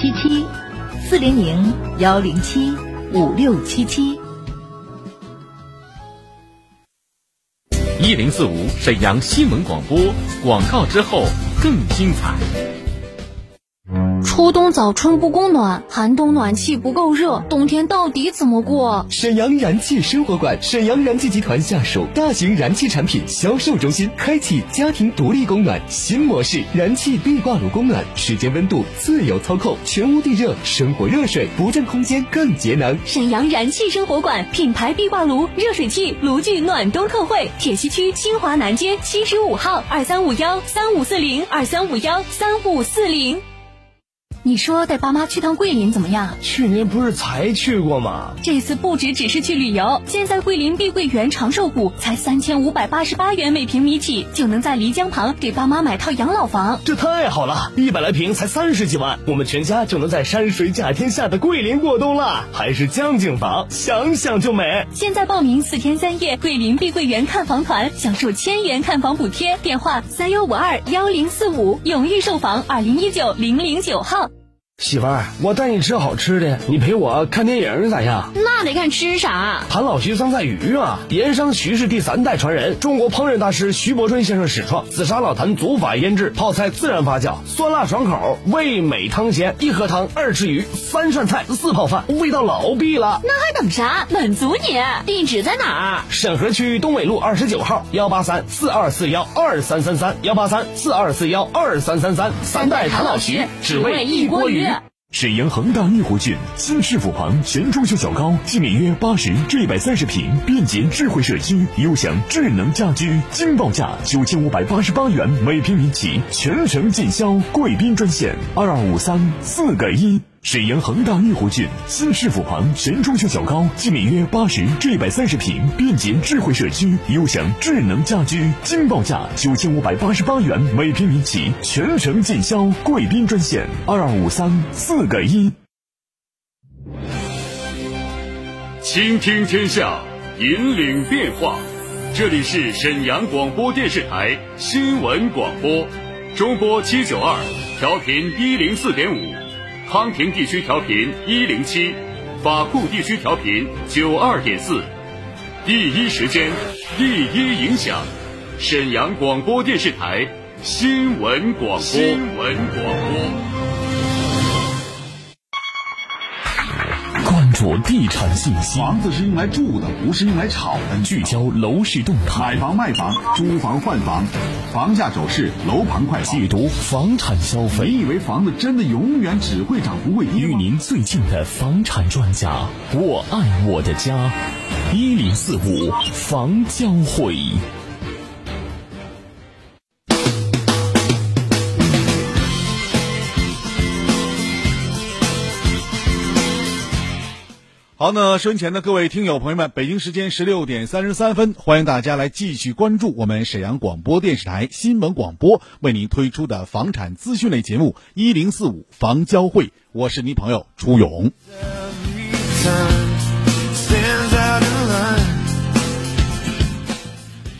七七四零零幺零七五六七七。一零四五沈阳新闻广播广告之后更精彩。初冬早春不供暖，寒冬暖气不够热，冬天到底怎么过？沈阳燃气生活馆，沈阳燃气集团下属大型燃气产品销售中心，开启家庭独立供暖新模式，燃气壁挂炉供暖，时间温度自由操控，全屋地热，生活热水不占空间，更节能。沈阳燃气生活馆品牌壁挂炉、热水器、炉具暖冬特惠，铁西区清华南街七十五号二三五幺三五四零二三五幺三五四零。你说带爸妈去趟桂林怎么样？去年不是才去过吗？这次不止只是去旅游，现在桂林碧桂园长寿谷才三千五百八十八元每平米起，就能在漓江旁给爸妈买套养老房。这太好了，一百来平才三十几万，我们全家就能在山水甲天下的桂林过冬了，还是江景房，想想就美。现在报名四天三夜桂林碧桂园看房团，享受千元看房补贴。电话三幺五二幺零四五，永裕售房二零一九零零九号。媳妇儿，我带你吃好吃的，你陪我看电影咋样？那得看吃啥。谭老徐酸菜鱼啊，盐商徐氏第三代传人，中国烹饪大师徐伯春先生始创，紫砂老坛祖法腌制，泡菜自然发酵，酸辣爽口，味美汤鲜，一盒汤，二吃鱼，三涮菜，四泡饭，味道老毕了。那还等啥？满足你！地址在哪儿？沈河区东纬路二十九号，幺八三四二四幺二三三三，幺八三四二四幺二三三三。三代谭老徐，只为一锅鱼。沈阳恒大御湖郡新市府旁全装修小高，面积约八十至一百三十平便捷智慧社区，优享智能家居，惊报价九千五百八十八元每平米起，全程尽销。贵宾专线二二五三四个一。沈阳恒大御湖郡新市府旁全装修小高，净面约八十至一百三十平便捷智慧社区，优享智能家居，惊报价九千五百八十八元每平米起，全程尽销。贵宾专线二二五三四个一。倾听天下，引领变化。这里是沈阳广播电视台新闻广播，中波七九二，调频一零四点五。康平地区调频一零七，法库地区调频九二点四，第一时间，第一影响，沈阳广播电视台新闻广播。新闻广播。注地产信息，房子是用来住的，不是用来炒的。聚焦楼市动态，买房卖房，租房换房，房价走势，楼盘快报，解读房产消费。你以为房子真的永远只会涨不会跌与您最近的房产专家，我爱我的家，一零四五房交会。好，那收音前的各位听友朋友们，北京时间十六点三十三分，欢迎大家来继续关注我们沈阳广播电视台新闻广播为您推出的房产资讯类节目一零四五房交会，我是您朋友朱勇。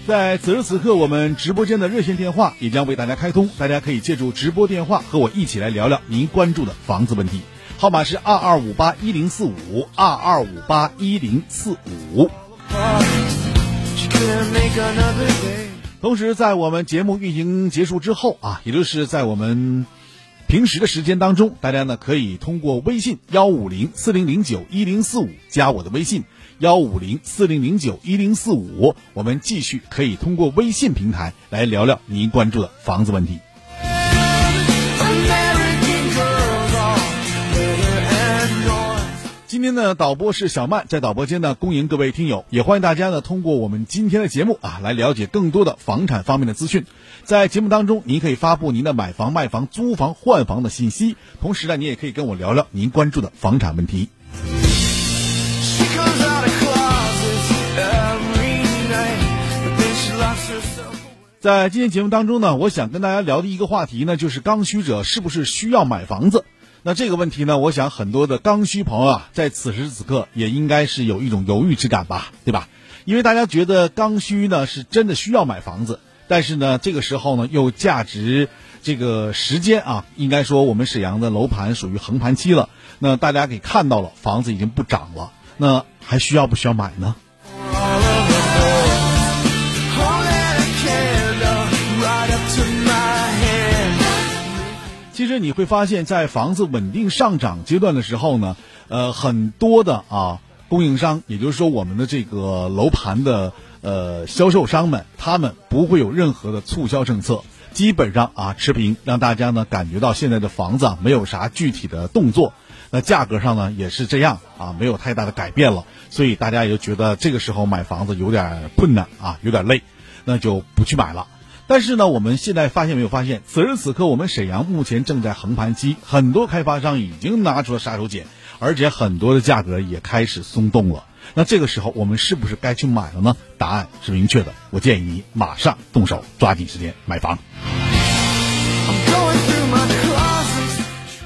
在此时此刻，我们直播间的热线电话也将为大家开通，大家可以借助直播电话和我一起来聊聊您关注的房子问题。号码是二二五八一零四五二二五八一零四五。同时，在我们节目运行结束之后啊，也就是在我们平时的时间当中，大家呢可以通过微信幺五零四零零九一零四五加我的微信幺五零四零零九一零四五，我们继续可以通过微信平台来聊聊您关注的房子问题。今天呢，导播是小曼，在导播间呢恭迎各位听友，也欢迎大家呢通过我们今天的节目啊来了解更多的房产方面的资讯。在节目当中，您可以发布您的买房、卖房、租房、换房的信息，同时呢，你也可以跟我聊聊您关注的房产问题。在今天节目当中呢，我想跟大家聊的一个话题呢，就是刚需者是不是需要买房子？那这个问题呢，我想很多的刚需朋友啊，在此时此刻也应该是有一种犹豫之感吧，对吧？因为大家觉得刚需呢是真的需要买房子，但是呢，这个时候呢又价值这个时间啊，应该说我们沈阳的楼盘属于横盘期了。那大家给看到了，房子已经不涨了，那还需要不需要买呢？其实你会发现在房子稳定上涨阶段的时候呢，呃，很多的啊供应商，也就是说我们的这个楼盘的呃销售商们，他们不会有任何的促销政策，基本上啊持平，让大家呢感觉到现在的房子啊没有啥具体的动作，那价格上呢也是这样啊，没有太大的改变了，所以大家也就觉得这个时候买房子有点困难啊，有点累，那就不去买了。但是呢，我们现在发现没有发现？此时此刻，我们沈阳目前正在横盘期，很多开发商已经拿出了杀手锏，而且很多的价格也开始松动了。那这个时候，我们是不是该去买了呢？答案是明确的，我建议你马上动手，抓紧时间买房。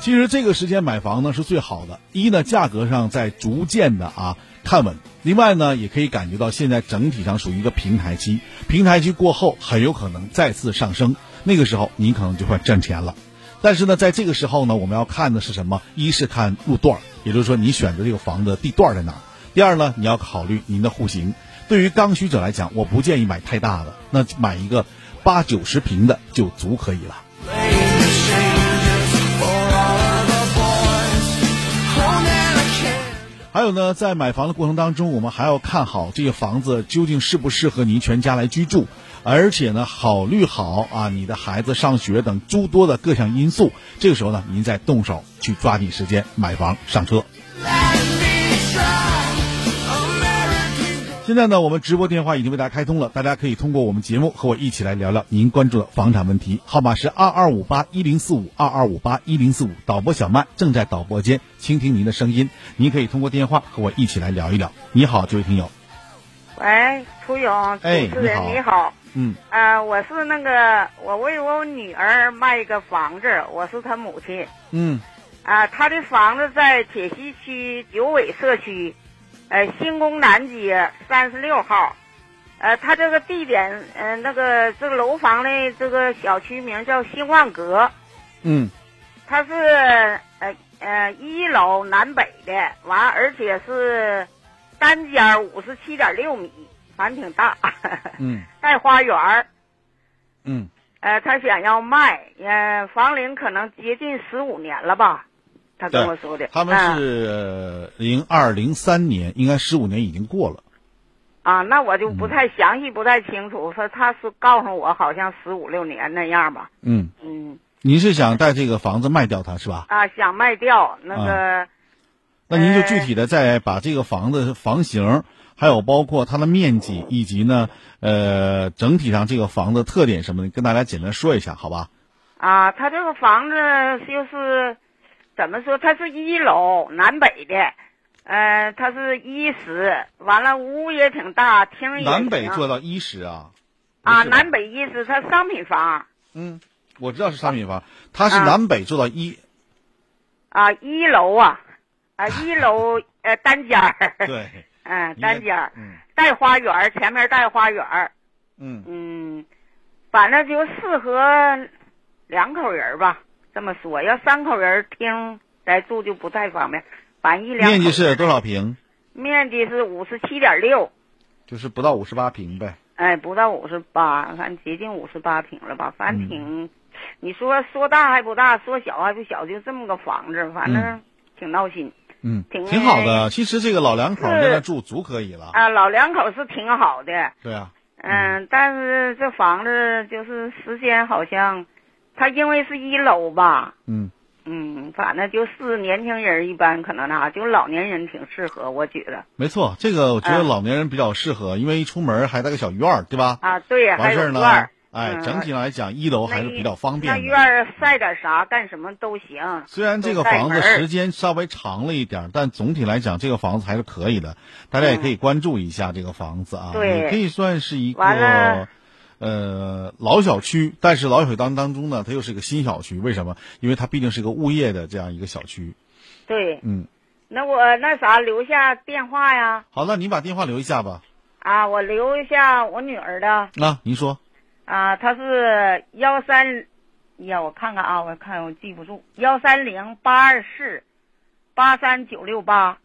其实这个时间买房呢是最好的，一呢价格上在逐渐的啊看稳，另外呢也可以感觉到现在整体上属于一个平台期，平台期过后很有可能再次上升，那个时候您可能就会赚钱了。但是呢，在这个时候呢，我们要看的是什么？一是看路段，也就是说你选择这个房子地段在哪；第二呢，你要考虑您的户型。对于刚需者来讲，我不建议买太大的，那买一个八九十平的就足可以了。还有呢，在买房的过程当中，我们还要看好这个房子究竟适不适合您全家来居住，而且呢，考虑好啊你的孩子上学等诸多的各项因素。这个时候呢，您再动手去抓紧时间买房上车。现在呢，我们直播电话已经为大家开通了，大家可以通过我们节目和我一起来聊聊您关注的房产问题。号码是二二五八一零四五二二五八一零四五。导播小曼正在导播间倾听您的声音，您可以通过电话和我一起来聊一聊。你好，这位听友。喂，楚勇，主哎持人你好你好。嗯啊、我是那个，我为我女儿卖一个房子，我是她母亲。嗯啊、她的房子在铁西区九尾社区，呃，新宫南街三十六号。呃，他这个地点，呃，那个这个楼房的这个小区名叫新万阁，嗯它是呃呃一楼南北的，完而且是单间五十七点六米，反正挺大。嗯 带花园儿，嗯呃，他想要卖，呃，房龄可能接近十五年了吧，他跟我说的。他们啊是零二零三年，应该十五年已经过了。啊，那我就不太详细，不太清楚。说他是告诉我，好像十五六年那样吧。嗯，嗯，您是想带这个房子卖掉它是吧？啊，想卖掉那个，那您就具体的再把这个房子房型，还有包括它的面积，以及呢，呃，整体上这个房子特点什么的，跟大家简单说一下，好吧？啊，他这个房子就是怎么说？它是一楼南北的，呃，它是一室，完了屋也挺大，厅也南北做到一室啊。啊，南北一室，它商品房。嗯，我知道是商品房，它是啊南北做到一。啊，一楼啊，啊，一楼 呃单间儿，对，嗯，单间儿，嗯带花园儿，前面带花园儿，嗯嗯，反正就适合两口人儿吧，这么说，要三口人儿厅来住就不太方便，反正一两面积是多少平？面积是五十七点六，就是不到五十八平呗。哎，不到五十八，反正接近五十八平了吧，反正嗯挺，你说说大还不大，说小还不小，就这么个房子，反正挺闹心。嗯，挺挺好的。其实这个老两口在那住足可以了。啊，老两口是挺好的，对啊，嗯，但是这房子就是时间好像，它因为是一楼吧，嗯嗯，反正就是年轻人一般可能那，就老年人挺适合，我觉得没错，这个我觉得嗯老年人比较适合，因为一出门还带个小院儿，对吧？啊，对，呀完事儿呢哎，嗯整体来讲，一楼还是比较方便的。那院儿晒点啥干什么都行。虽然这个房子时间稍微长了一点儿，但总体来讲，这个房子还是可以的。大家也可以关注一下这个房子啊，嗯对也可以算是一个了呃老小区，但是老小区当当中呢，它又是一个新小区。为什么？因为它毕竟是个物业的这样一个小区。对，嗯，那我那啥留下电话呀？好，那您把电话留一下吧。啊，我留一下我女儿的啊，您说，啊，她是幺三呀，我看看啊，我看我记不住，幺三零八二四八三九六八，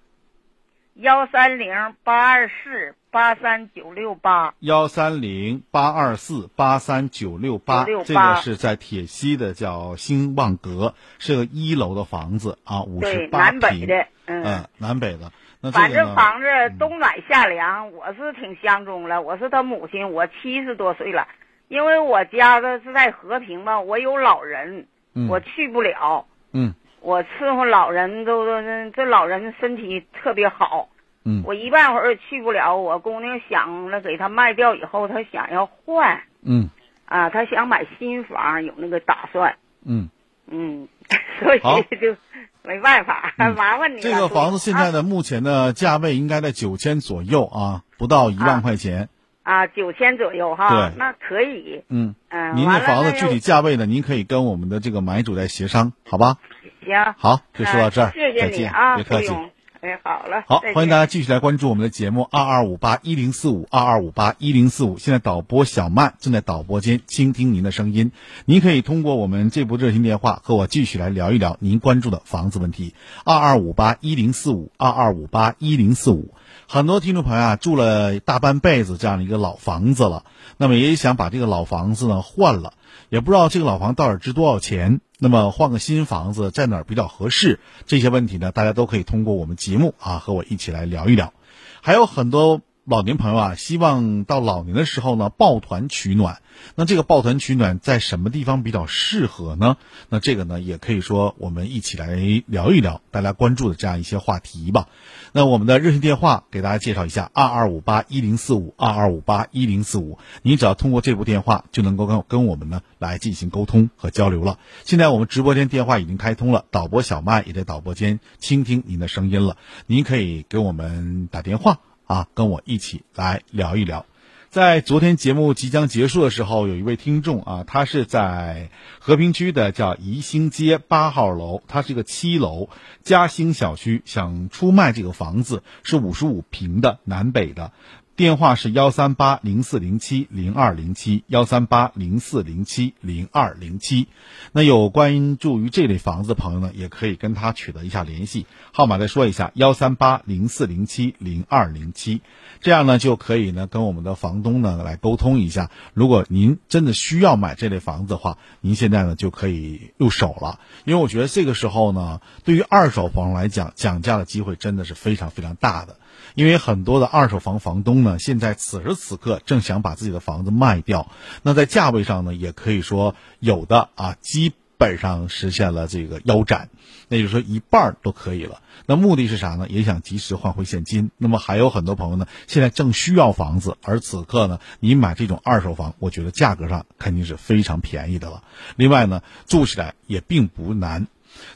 幺三零八二四八三九六八，幺三零八二四八三九六八，这个是在铁西的叫兴旺阁，是个一楼的房子啊，五十八平，南北的，嗯，南北的。那反正房子冬暖夏凉，我是挺相中了。我是他母亲，我七十多岁了，因为我家的是在和平嘛，我有老人，我去不了。嗯，我伺候老人都都这老人身体特别好。嗯，我一半会儿去不了。我姑娘想了给他卖掉以后，她想要换。嗯，啊，她想买新房，有那个打算。嗯嗯，所以就。没办法，麻烦你了。这个房子现在的目前的价位应该在九千左右啊，不到一万块钱。啊，九千左右哈。对，那可以。嗯嗯。您的房子具体价位呢？您可以跟我们的这个买主再协商，好吧？行。好，就说到这儿。谢谢你啊，别客气。哎，好了。好，欢迎大家继续来关注我们的节目二二五八一零四五二二五八一零四五。现在导播小曼正在导播间倾听您的声音，您可以通过我们这部热线电话和我继续来聊一聊您关注的房子问题。二二五八一零四五二二五八一零四五。很多听众朋友啊，住了大半辈子这样的一个老房子了，那么也想把这个老房子呢换了。也不知道这个老房到底值多少钱，那么换个新房子在哪儿比较合适？这些问题呢，大家都可以通过我们节目啊和我一起来聊一聊。还有很多老年朋友啊，希望到老年的时候呢抱团取暖。那这个抱团取暖在什么地方比较适合呢？那这个呢，也可以说我们一起来聊一聊大家关注的这样一些话题吧。那我们的热线电话给大家介绍一下：二二五八一零四五二二五八一零四五。你只要通过这部电话，就能够跟跟我们呢来进行沟通和交流了。现在我们直播间电话已经开通了，导播小麦也在导播间倾听您的声音了。您可以给我们打电话啊，跟我一起来聊一聊。在昨天节目即将结束的时候，有一位听众啊，他是在和平区的叫宜兴街八号楼，他是个七楼嘉兴小区，想出卖这个房子，是五十五平的南北的。电话是幺三八零四零七零二零七幺三八零四零七零二零七，那有关注于这类房子的朋友呢，也可以跟他取得一下联系，号码再说一下幺三八零四零七零二零七，这样呢就可以呢跟我们的房东呢来沟通一下，如果您真的需要买这类房子的话，您现在呢就可以入手了，因为我觉得这个时候呢，对于二手房来讲，讲价的机会真的是非常非常大的。因为很多的二手房房东呢，现在此时此刻正想把自己的房子卖掉，那在价位上呢，也可以说有的啊，基本上实现了这个腰斩，那就是说一半都可以了。那目的是啥呢？也想及时换回现金。那么还有很多朋友呢，现在正需要房子，而此刻呢，你买这种二手房，我觉得价格上肯定是非常便宜的了。另外呢，住起来也并不难。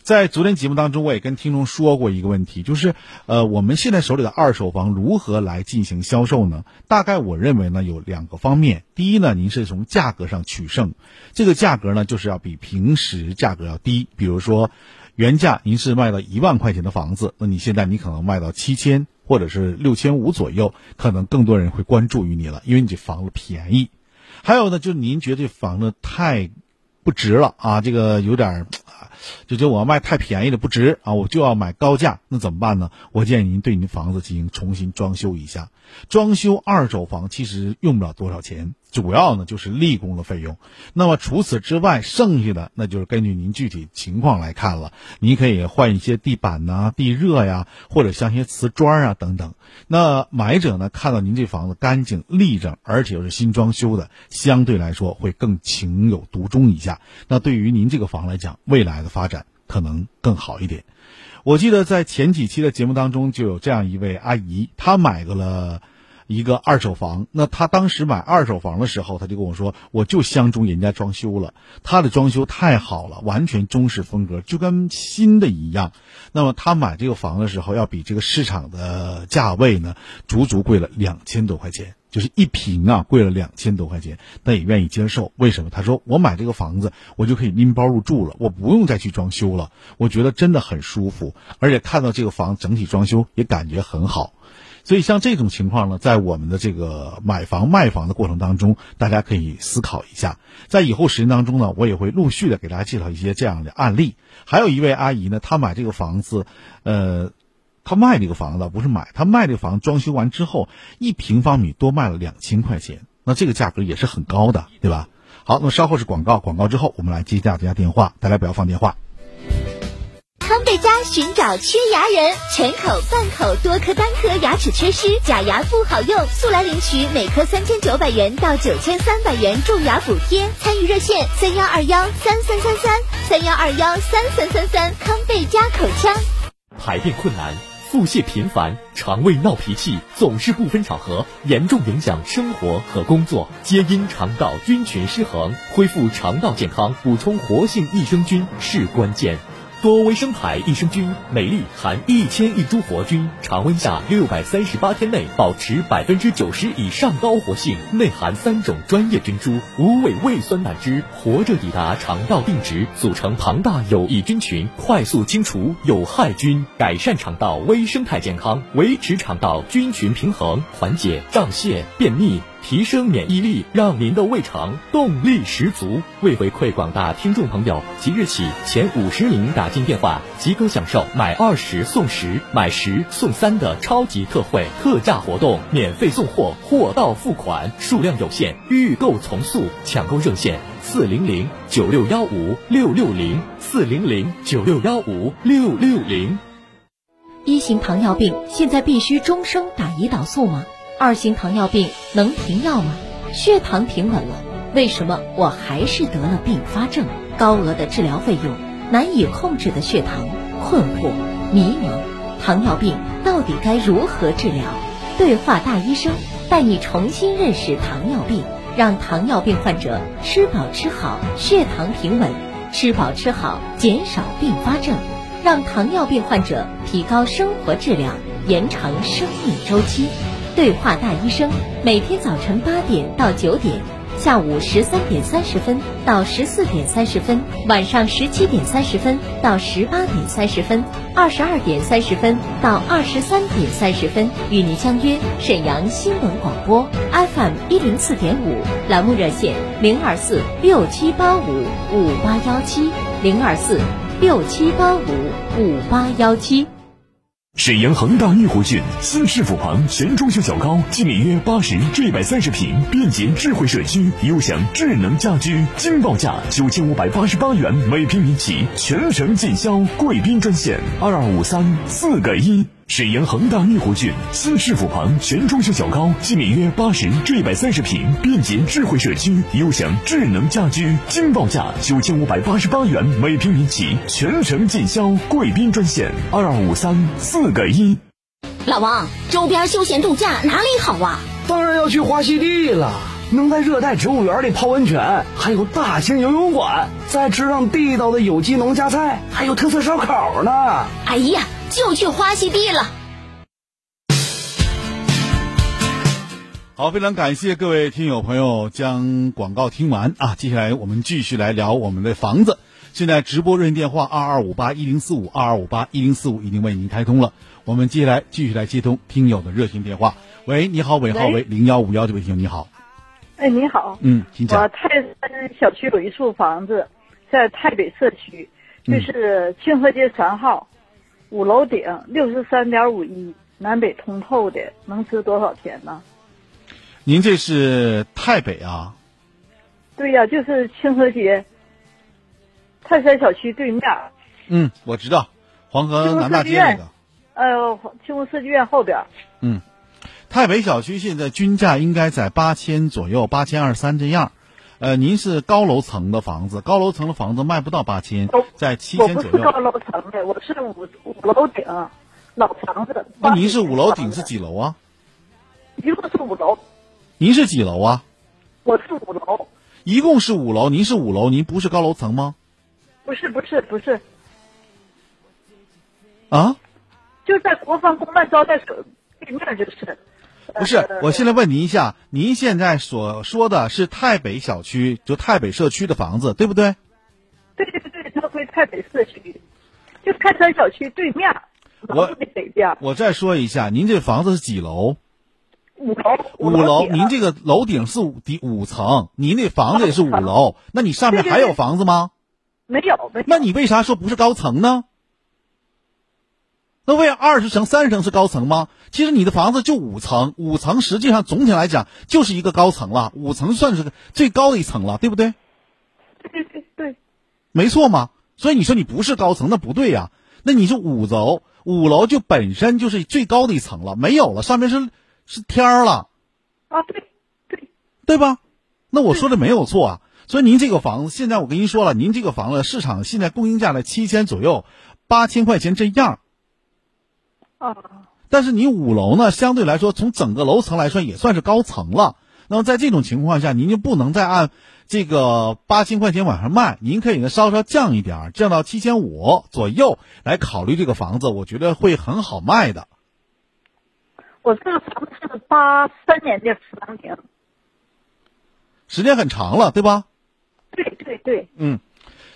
在昨天节目当中，我也跟听众说过一个问题，就是，呃，我们现在手里的二手房如何来进行销售呢？大概我认为呢，有两个方面。第一呢，您是从价格上取胜，这个价格呢，就是要比平时价格要低。比如说，原价您是卖到一万块钱的房子，那你现在你可能卖到七千或者是六千五左右，可能更多人会关注于你了，因为你这房子便宜。还有呢，就是您觉得这房子太不值了啊，这个有点。就觉得我要卖太便宜了不值啊，我就要买高价，那怎么办呢？我建议您对您房子进行重新装修一下。装修二手房其实用不了多少钱，主要呢就是立工的费用。那么除此之外，剩下的那就是根据您具体情况来看了。您可以换一些地板呐、地热呀，或者像一些瓷砖啊等等。那买者呢看到您这房子干净立正，而且又是新装修的，相对来说会更情有独钟一下。那对于您这个房来讲，未来的发展可能更好一点。我记得在前几期的节目当中，就有这样一位阿姨，她买个了一个二手房。那他当时买二手房的时候，他就跟我说：“我就相中人家装修了，他的装修太好了，完全中式风格，就跟新的一样。”那么他买这个房的时候，要比这个市场的价位呢，足足贵了两千多块钱。就是一平啊，贵了两千多块钱，但也愿意接受。为什么？他说：“我买这个房子，我就可以拎包入住了，我不用再去装修了。我觉得真的很舒服，而且看到这个房整体装修也感觉很好。”所以像这种情况呢，在我们的这个买房卖房的过程当中，大家可以思考一下。在以后时间当中呢，我也会陆续的给大家介绍一些这样的案例。还有一位阿姨呢，她买这个房子，呃，她卖这个房子不是买，她卖这个房装修完之后，一平方米多卖了两千块钱，那这个价格也是很高的，对吧？好，那么稍后是广告，广告之后我们来接大家电话，大家不要放电话。寻找缺牙人，全口、半口、多颗、单颗牙齿缺失，假牙不好用，速来领取每颗三千九百元到九千三百元种牙补贴。参与热线三幺二幺三三三三三幺二幺三三三三。康贝佳口腔。排便困难、腹泻频繁、肠胃闹脾气，总是不分场合，严重影响生活和工作，皆因肠道菌群失衡。恢复肠道健康，补充活性益生菌是关键。多维生牌益生菌，每粒含一千亿株活菌，常温下六百三十八天内保持百分之九十以上高活性，内含三种专业菌株，无味胃酸胆汁，活着抵达肠道定植，组成庞大有益菌群，快速清除有害菌，改善肠道微生态健康，维持肠道菌群平衡，缓解胀泻、便秘。提升免疫力，让您的胃肠动力十足。为回馈广大听众朋友，即日起前五十名打进电话即可享受买二十送十、买十送三的超级特惠特价活动，免费送货，货到付款，数量有限，预购从速。抢购热线：四零零九六幺五六六零四零零九六幺五六六零。一型糖尿病现在必须终生打胰岛素吗？二型糖尿病能停药吗？血糖平稳了，为什么我还是得了并发症？高额的治疗费用，难以控制的血糖，困惑、迷茫，糖尿病到底该如何治疗？对话大医生，带你重新认识糖尿病，让糖尿病患者吃饱吃好，血糖平稳；吃饱吃好，减少并发症，让糖尿病患者提高生活质量，延长生命周期。对话大医生，每天早晨八点到九点，下午十三点三十分到十四点三十分，晚上十七点三十分到十八点三十分，二十二点三十分到二十三点三十分，与您相约沈阳新闻广播 FM 一零四点五，栏目热线零二四六七八五五八幺七零二四六七八五五八幺七。沈阳恒大御湖郡新市府旁全装修小高，净面约八十至一百三十平便捷智慧社区，优享智能家居，惊报价九千五百八十八元每平米起，全程尽销。贵宾专线二二五三四个一。沈阳恒大御湖郡新市府旁全装修小高，即每约八十至一百三十平便捷智慧社区，优享智能家居，惊报价九千五百八十八元每平米起，全程尽销。贵宾专线二二五三四个一。老王，周边休闲度假哪里好啊？当然要去花溪地了，能在热带植物园里泡温泉，还有大型游泳馆，再吃上地道的有机农家菜，还有特色烧烤呢。哎呀！就去花溪地了。好，非常感谢各位听友朋友将广告听完啊！接下来我们继续来聊我们的房子。现在直播热线电话二二五八一零四五二二五八一零四五已经为您开通了。我们接下来继续来接通听友的热线电话。喂，你好，尾号为零幺五幺，这位听友你好。哎，你好。嗯，请讲。我泰山小区有一处房子，在太北社区，就是清河街三号。五楼顶六十三点五一，南北通透的，能值多少钱呢？您这是太北啊？对呀，就是清河街泰山小区对面。嗯，我知道，黄河南大街那个。呃，清湖设计院后边。嗯，太北小区现在均价应该在八千左右，八千二三这样。呃，您是高楼层的房子，高楼层的房子卖不到八千，在七千左右。我不是高楼层的，我是五五楼顶，老房子。那您是五楼顶是几楼啊？一共是五楼。您是几楼啊？我是五楼。一共是五楼，您是五楼，您不是高楼层吗？不是，不是，不是。啊？就在国防公办招待所对面，就是。不是，我现在问您一下，您现在所说的是太北小区，就太北社区的房子，对不对？对对对，它归太北社区，就泰山小区对面。我的北边我再说一下，您这房子是几楼？五楼，五楼，顶您这个楼顶是五第五层，您那房子也是五楼，那你上面还有房子吗？没有，没有。那你为啥说不是高层呢？那为二十层、三十层是高层吗？其实你的房子就五层，五层实际上总体来讲就是一个高层了，五层算是最高的一层了，对不对？对 对对，没错嘛。所以你说你不是高层，那不对呀、那你是五楼，五楼就本身就是最高的一层了，没有了，上面是是天儿了。啊，对对对吧？那我说的没有错啊。所以您这个房子，现在我跟您说了，您这个房子市场现在供应价在七千左右，八千块钱这样。啊，但是你五楼呢，相对来说从整个楼层来说也算是高层了。那么在这种情况下，您就不能再按这个八千块钱往上卖，您可以呢稍稍降一点，降到七千五左右来考虑这个房子，我觉得会很好卖的。我这个房子是八三年的房龄。时间很长了，对吧？对对对，嗯，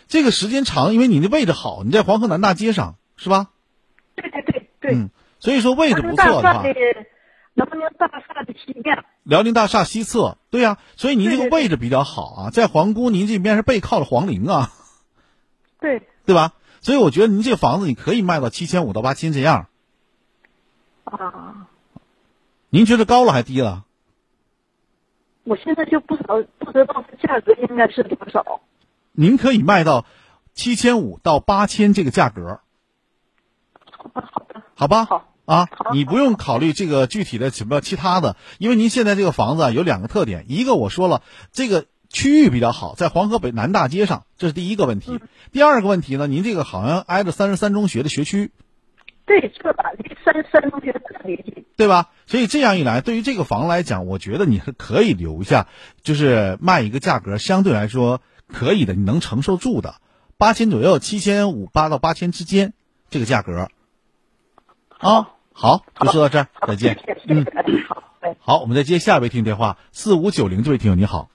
这个时间长，因为你的位置好，你在黄河南大街上，是吧？对对对对。嗯，所以说位置不错的话厦，的辽宁大厦的西面。辽宁大厦西侧，对呀、所以您这个位置比较好啊，在皇姑您这边是背靠着皇陵啊，对，对吧？所以我觉得您这个房子你可以卖到七千五到八千这样，啊，您觉得高了还低了？我现在就不知道不知道价格应该是多少。您可以卖到七千五到八千这个价格，好吧？好啊，你不用考虑这个具体的什么其他的，因为您现在这个房子啊有两个特点，一个我说了，这个区域比较好，在黄河北南大街上，这是第一个问题。第二个问题呢，您这个好像挨着三十三中学的学区，对，这把离三三中学。对吧？所以这样一来，对于这个房来讲，我觉得你是可以留下，就是卖一个价格相对来说可以的，你能承受住的，八千左右，七千五八到八千之间这个价格。啊，好，就说到这儿，再见。嗯，好，我们再接下一位听众电话，四五九零这位听友你好，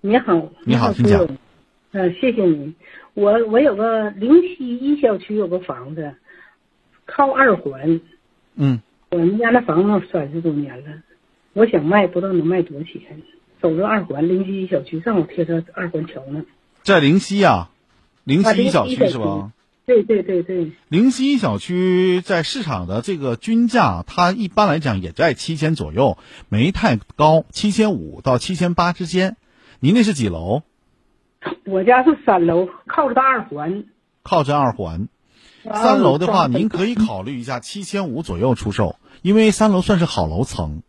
你好，你好，请讲。嗯、谢谢你。我我有个灵溪一小区有个房子，靠二环，嗯，我们家那房子三十多年了，我想卖，不知道能卖多少钱。走着二环灵溪一小区，正好贴着二环桥呢。在灵溪啊，灵啊溪一小区是吧？对对对对，灵溪小区在市场的这个均价，它一般来讲也在七千左右，没太高，七千五到七千八之间。您那是几楼？我家是三楼，靠着大二环。靠着二环。啊三楼的话，您可以考虑一下七千五左右出售，因为三楼算是好楼层。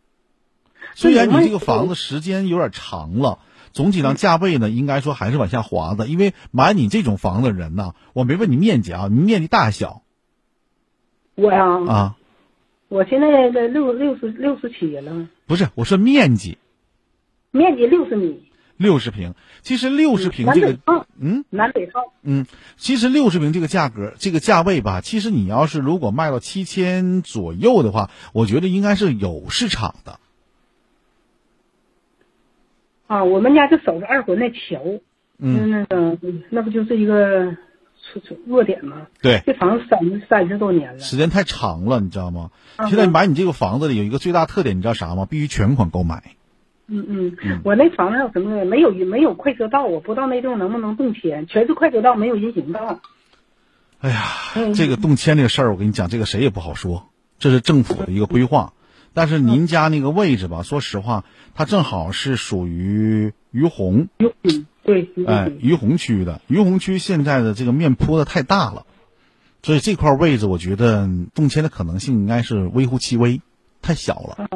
虽然你这个房子时间有点长了，总体上价位呢，应该说还是往下滑的。因为买你这种房子的人呢，我没问你面积啊，你面积大小我呀、啊？我现在的六六十六十七了，不是，我说面积面积六十米，六十平。其实六十平这个嗯南北套。嗯，其实六十平这个价格，这个价位吧，其实你要是如果卖到七千左右的话，我觉得应该是有市场的。啊，我们家就守着二环那桥，嗯，那个那不就是一个出出弱点吗？对，这房子三十三十多年了，时间太长了，你知道吗？嗯现在买你这个房子的有一个最大特点，你知道啥吗？必须全款购买。嗯嗯，我那房子有什么？没有没有快车道，我不知道那地方能不能动迁，全是快车道，没有人行道。哎呀，嗯这个动迁这个事儿，我跟你讲，这个谁也不好说，这是政府的一个规划。但是您家那个位置吧，说实话，它正好是属于于洪，嗯，对，哎，于洪区的。于洪区现在的这个面铺的太大了，所以这块位置我觉得动迁的可能性应该是微乎其微，太小了。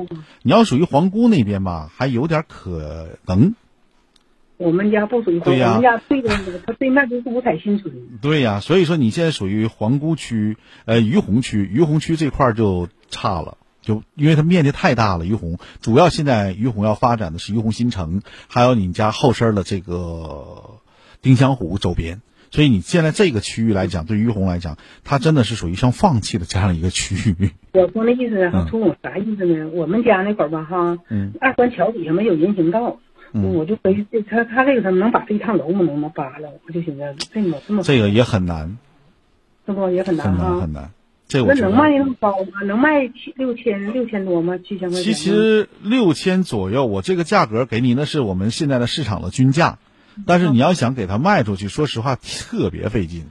你要属于皇姑那边吧，还有点可能。我们家不属于，对呀我们家对着它对面就是五彩新村。对呀、所以说你现在属于皇姑区，呃，于洪区，于洪区这块就差了，就因为它面积太大了。于洪主要现在于洪要发展的是于洪新城，还有你家后身的这个丁香湖周边，所以你现在这个区域来讲，对于洪来讲，它真的是属于像放弃的这样一个区域。我说那意思哈，冲我啥意思呢？我们家那会儿吧哈，嗯二环桥底下没有人行道，嗯我就回去他他这个他能把这一趟楼能能扒了，我就寻思这么这么这个也很难，这不也很难很难很。难。那这我能卖那么高吗？能卖七六千六千多吗？七千块钱其？实六千左右，我这个价格给你那是我们现在的市场的均价，但是你要想给它卖出去，说实话特别费劲。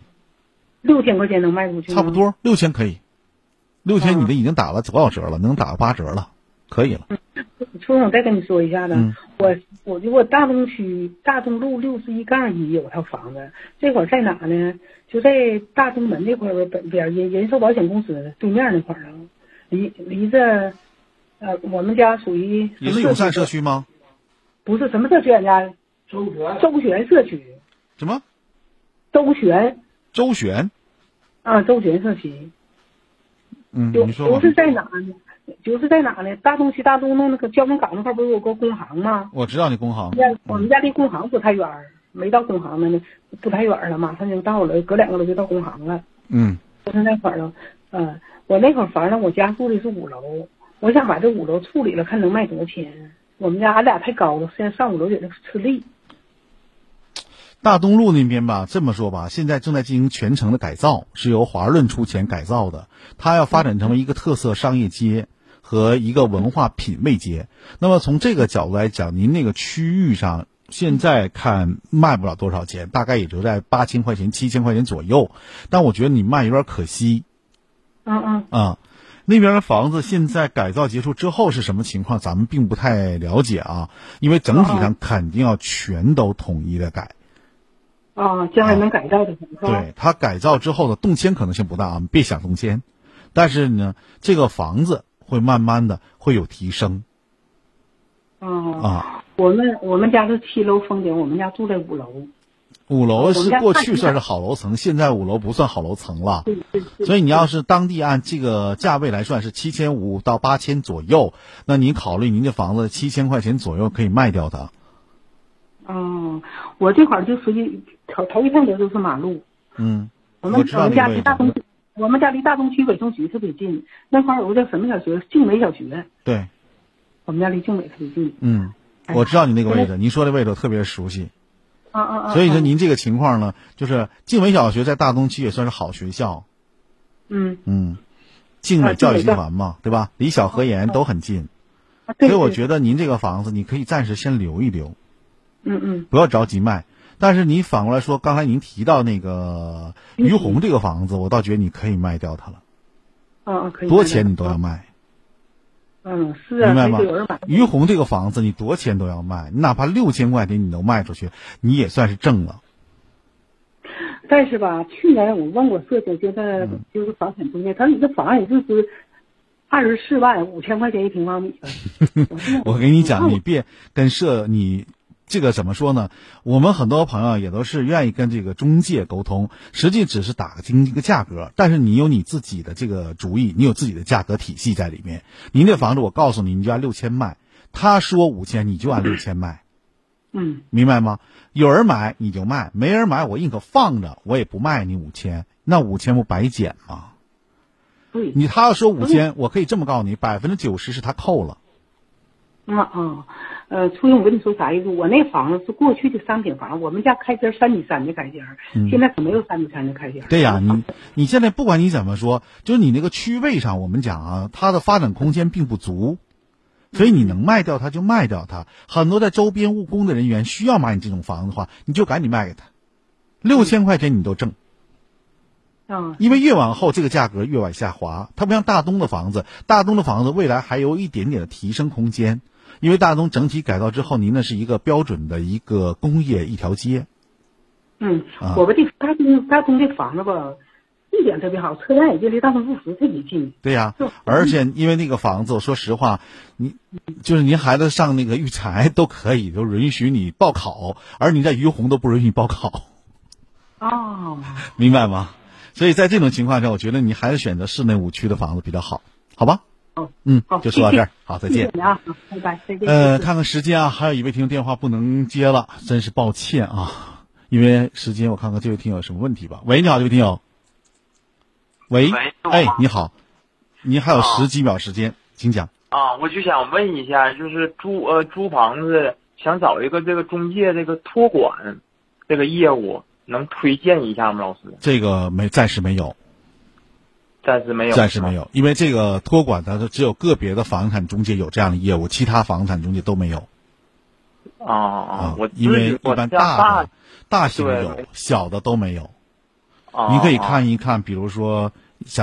六千块钱能卖出去？差不多六千可以，六千你的已经打了多少折了？能打八折了，可以了。初中我再跟你说一下子，嗯我我就我大东区大东路六十一杠一有套房子，这会儿在哪呢？就在大东门那块儿北边人人寿保险公司对面那块儿啊，离离着呃我们家属于也是永善社区吗？不是什么社区，俺家周旋周旋社区什么？周旋周旋？啊周旋社区，嗯，就你说吧就。是在哪呢？就是在哪呢？大东区大东路那个交通港那块儿不是有个工行吗？我知道你工行我们，家我们家离工行不太远儿，没到工行呢，不太远了，马上就到了，隔两个楼就到工行了，嗯，就是那块儿了。嗯，我那会儿反正我家住的是五楼，我想把这五楼处理了，看能卖多少钱。我们家俺俩太高了，现在上五楼也得吃力。大东路那边吧，这么说吧，现在正在进行全城的改造，是由华润出钱改造的。它要发展成为一个特色商业街和一个文化品味街。那么从这个角度来讲，您那个区域上现在看卖不了多少钱，大概也就在八千块钱、七千块钱左右。但我觉得你卖有点可惜嗯嗯啊。那边的房子现在改造结束之后是什么情况，咱们并不太了解啊，因为整体上肯定要全都统一的改。啊，将来能改造的？对它改造之后的动迁可能性不大啊，别想动迁，但是呢，这个房子会慢慢的会有提升啊啊。我们我们家是七楼封顶，我们家住在五楼。五楼是过去算是好楼层，现在五楼不算好楼层了。所以你要是当地按这个价位来算是七千五到八千左右，那您考虑您这房子七千块钱左右可以卖掉它。哦，我这块儿就属于头头一趟流就是马路。嗯，我们我我们家离大东区，我们家离大东区委中局特别近，那块儿有个叫什么小学？静美小学。对，我们家离静美特别近。嗯，哎我知道你那个位置，您说的位置我特别熟悉。啊啊啊！所以说啊您这个情况呢，就是静美小学在大东区也算是好学校。嗯嗯，静啊美教育集团嘛，对吧？离小河沿都很近，所以我觉得您这个房子你可以暂时先留一留，嗯嗯不要着急卖。但是你反过来说，刚才您提到那个于红这个房子，我倒觉得你可以卖掉它了，啊啊可以。多钱你都要卖，嗯是啊，明白吗有人买。？于洪这个房子你多少钱都要卖，你哪怕六千块钱你能卖出去，你也算是挣了。但是吧，去年我问过社区，就在嗯就是房产中介，他说你这房也就是二十四万五千块钱一平方米。我跟你讲，你别跟社你这个怎么说呢？我们很多朋友也都是愿意跟这个中介沟通，实际只是打个听一个价格，但是你有你自己的这个主意，你有自己的价格体系在里面。您这房子，我告诉你，你就按六千卖，他说五千，你就按六千卖，嗯明白吗？有人买你就卖，没人买我宁可放着，我也不卖你五千，那五千不白捡吗？对。你他要说五千，我可以这么告诉你，百分之九十是他扣了。啊啊，呃，初中我跟你说啥意思？我那房子是过去的商品房，我们家开间三米三的开间，嗯现在可没有三米三的开间。对呀、你你现在不管你怎么说，就是你那个区位上，我们讲啊，它的发展空间并不足，所以你能卖掉它就卖掉它。很多在周边务工的人员需要买你这种房子的话，你就赶紧卖给他，六千块钱你都挣。嗯，因为越往后这个价格越往下滑，它不像大东的房子，大东的房子未来还有一点点的提升空间，因为大东整体改造之后，您那是一个标准的一个工业一条街。嗯啊，我们这大东大东这房子吧，地点特别好，车站也就离大东路十特别近。对呀、而且因为那个房子，我说实话，你就是您孩子上那个育才都可以，都允许你报考，而你在于洪都不允许报考，哦，明白吗？所以在这种情况下，我觉得你还是选择市内五区的房子比较好，好吧？哦，嗯好，就说到这儿，好，再见谢谢。你啊，好拜拜，再见。呃，看看时间啊，还有一位听众电话不能接了，真是抱歉啊，因为时间我看看这位听友有什么问题吧。喂，你好，这位听友。喂，哎，你好，您还有十几秒时间，请讲。啊，我就想问一下，就是租呃租房子，想找一个这个中介这个托管这个业务，能推荐一下吗？老师？这个没暂时没有。暂时没有，暂时没有，因为这个托管的只有个别的房产中介有这样的业务，其他房产中介都没有。啊啊！我因为一般大的、大型的有，小的都没有。你可以看一看，比如说像。